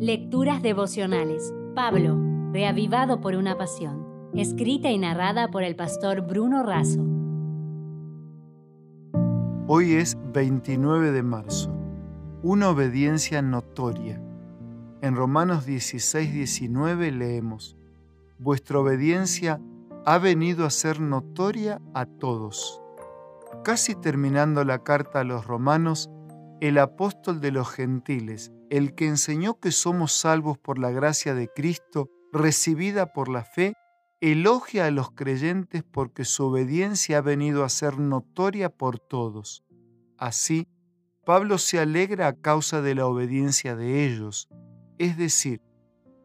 Lecturas devocionales. Pablo, reavivado por una pasión. Escrita y narrada por el pastor Bruno Razo. Hoy es 29 de marzo. Una obediencia notoria. En Romanos 16, 19 leemos, Vuestra obediencia ha venido a ser notoria a todos. Casi terminando la carta a los romanos, el apóstol de los gentiles, el que enseñó que somos salvos por la gracia de Cristo, recibida por la fe, elogia a los creyentes porque su obediencia ha venido a ser notoria por todos. Así, Pablo se alegra a causa de la obediencia de ellos, es decir,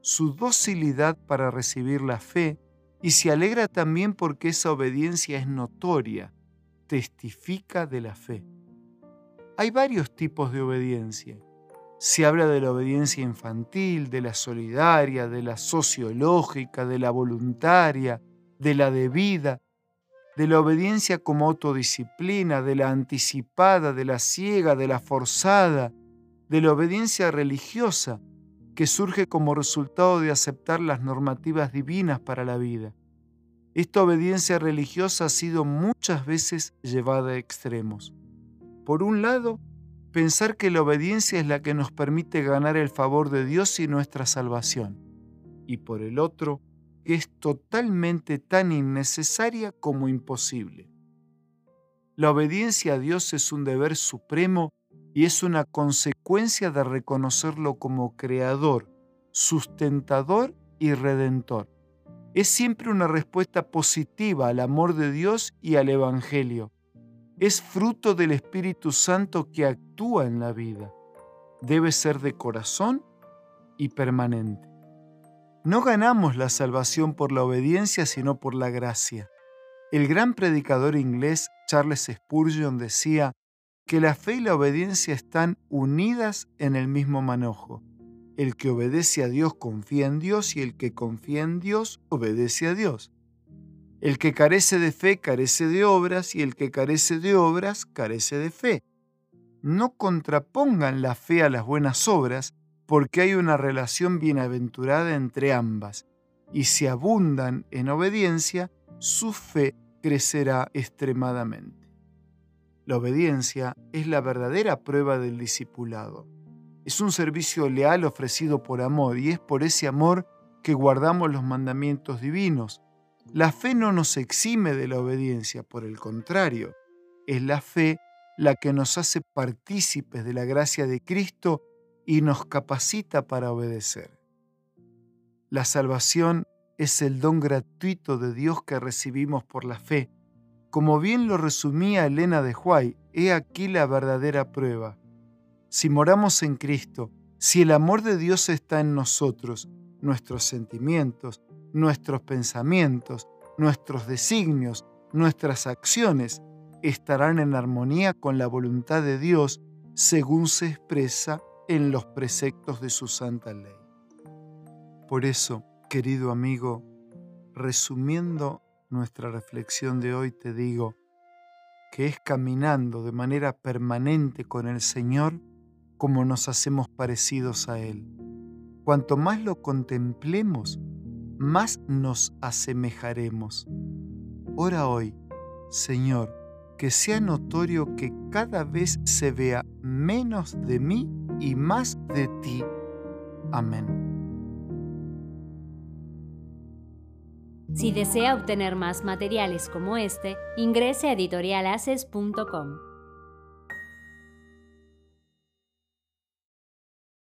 su docilidad para recibir la fe, y se alegra también porque esa obediencia es notoria, testifica de la fe. Hay varios tipos de obediencia. Se habla de la obediencia infantil, de la solidaria, de la sociológica, de la voluntaria, de la debida, de la obediencia como autodisciplina, de la anticipada, de la ciega, de la forzada, de la obediencia religiosa, que surge como resultado de aceptar las normativas divinas para la vida. Esta obediencia religiosa ha sido muchas veces llevada a extremos. Por un lado, pensar que la obediencia es la que nos permite ganar el favor de Dios y nuestra salvación. Y por el otro, que es totalmente tan innecesaria como imposible. La obediencia a Dios es un deber supremo y es una consecuencia de reconocerlo como creador, sustentador y redentor. Es siempre una respuesta positiva al amor de Dios y al Evangelio es fruto del Espíritu Santo que actúa en la vida. Debe ser de corazón y permanente. No ganamos la salvación por la obediencia, sino por la gracia. El gran predicador inglés Charles Spurgeon decía que la fe y la obediencia están unidas en el mismo manojo. El que obedece a Dios confía en Dios y el que confía en Dios obedece a Dios. El que carece de fe carece de obras y el que carece de obras carece de fe. No contrapongan la fe a las buenas obras porque hay una relación bienaventurada entre ambas y si abundan en obediencia, su fe crecerá extremadamente. La obediencia es la verdadera prueba del discipulado. Es un servicio leal ofrecido por amor y es por ese amor que guardamos los mandamientos divinos la fe no nos exime de la obediencia, por el contrario, es la fe la que nos hace partícipes de la gracia de Cristo y nos capacita para obedecer. La salvación es el don gratuito de Dios que recibimos por la fe. Como bien lo resumía Elena de Huay, he aquí la verdadera prueba. Si moramos en Cristo, si el amor de Dios está en nosotros, nuestros sentimientos, nuestros pensamientos, nuestros designios, nuestras acciones estarán en armonía con la voluntad de Dios según se expresa en los preceptos de su santa ley. Por eso, querido amigo, resumiendo nuestra reflexión de hoy, te digo que es caminando de manera permanente con el Señor como nos hacemos parecidos a Él. Cuanto más lo contemplemos, más nos asemejaremos. Ora hoy, Señor, que sea notorio que cada vez se vea menos de mí y más de ti. Amén. Si desea obtener más materiales como este, ingrese a editorialaces.com.